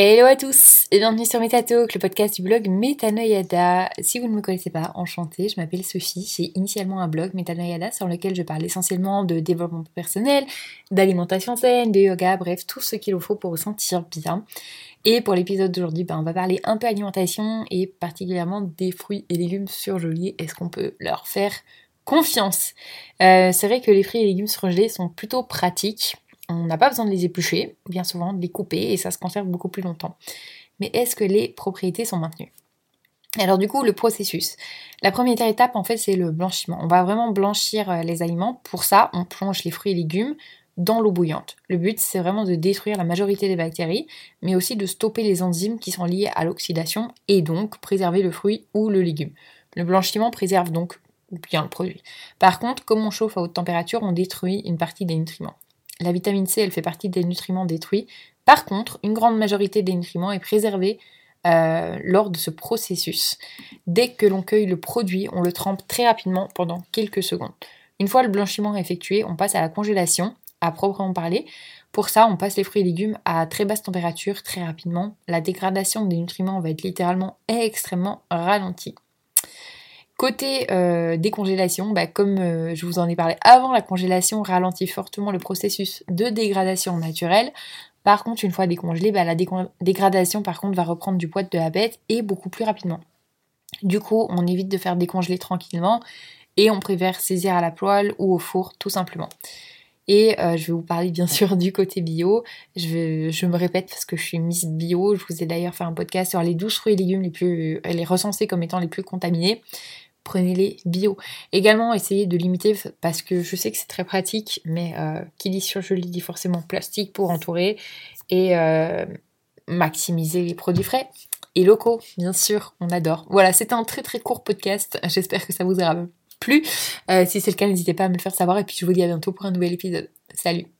Hello à tous et bienvenue sur MetaTalk, le podcast du blog Metanoyada. Si vous ne me connaissez pas, enchantée, je m'appelle Sophie. J'ai initialement un blog Metanoyada sur lequel je parle essentiellement de développement personnel, d'alimentation saine, de yoga, bref, tout ce qu'il vous faut pour vous sentir bien. Et pour l'épisode d'aujourd'hui, ben, on va parler un peu alimentation et particulièrement des fruits et légumes surgelés. Est-ce qu'on peut leur faire confiance? Euh, C'est vrai que les fruits et légumes surgelés sont plutôt pratiques on n'a pas besoin de les éplucher, bien souvent de les couper et ça se conserve beaucoup plus longtemps. Mais est-ce que les propriétés sont maintenues? Alors du coup, le processus. La première étape, en fait, c'est le blanchiment. On va vraiment blanchir euh, les aliments. Pour ça, on plonge les fruits et légumes dans l'eau bouillante. Le but, c'est vraiment de détruire la majorité des bactéries, mais aussi de stopper les enzymes qui sont liées à l'oxydation et donc préserver le fruit ou le légume. Le blanchiment préserve donc bien le produit. Par contre, comme on chauffe à haute température, on détruit une partie des nutriments. La vitamine C, elle fait partie des nutriments détruits. Par contre, une grande majorité des nutriments est préservée euh, lors de ce processus. Dès que l'on cueille le produit, on le trempe très rapidement pendant quelques secondes. Une fois le blanchiment effectué, on passe à la congélation, à proprement parler. Pour ça, on passe les fruits et légumes à très basse température très rapidement. La dégradation des nutriments va être littéralement extrêmement ralentie. Côté euh, décongélation, bah, comme euh, je vous en ai parlé avant, la congélation ralentit fortement le processus de dégradation naturelle. Par contre, une fois décongelé, bah, la dégradation par contre va reprendre du poids de la bête et beaucoup plus rapidement. Du coup, on évite de faire décongeler tranquillement et on préfère saisir à la poêle ou au four tout simplement. Et euh, je vais vous parler bien sûr du côté bio. Je, je, me répète parce que je suis Miss Bio. Je vous ai d'ailleurs fait un podcast sur les 12 fruits et légumes les plus, les recensés comme étant les plus contaminés prenez-les bio. Également, essayez de limiter, parce que je sais que c'est très pratique, mais euh, qui dit surgelé dit forcément plastique pour entourer, et euh, maximiser les produits frais et locaux, bien sûr, on adore. Voilà, c'était un très très court podcast, j'espère que ça vous aura plu. Euh, si c'est le cas, n'hésitez pas à me le faire savoir, et puis je vous dis à bientôt pour un nouvel épisode. Salut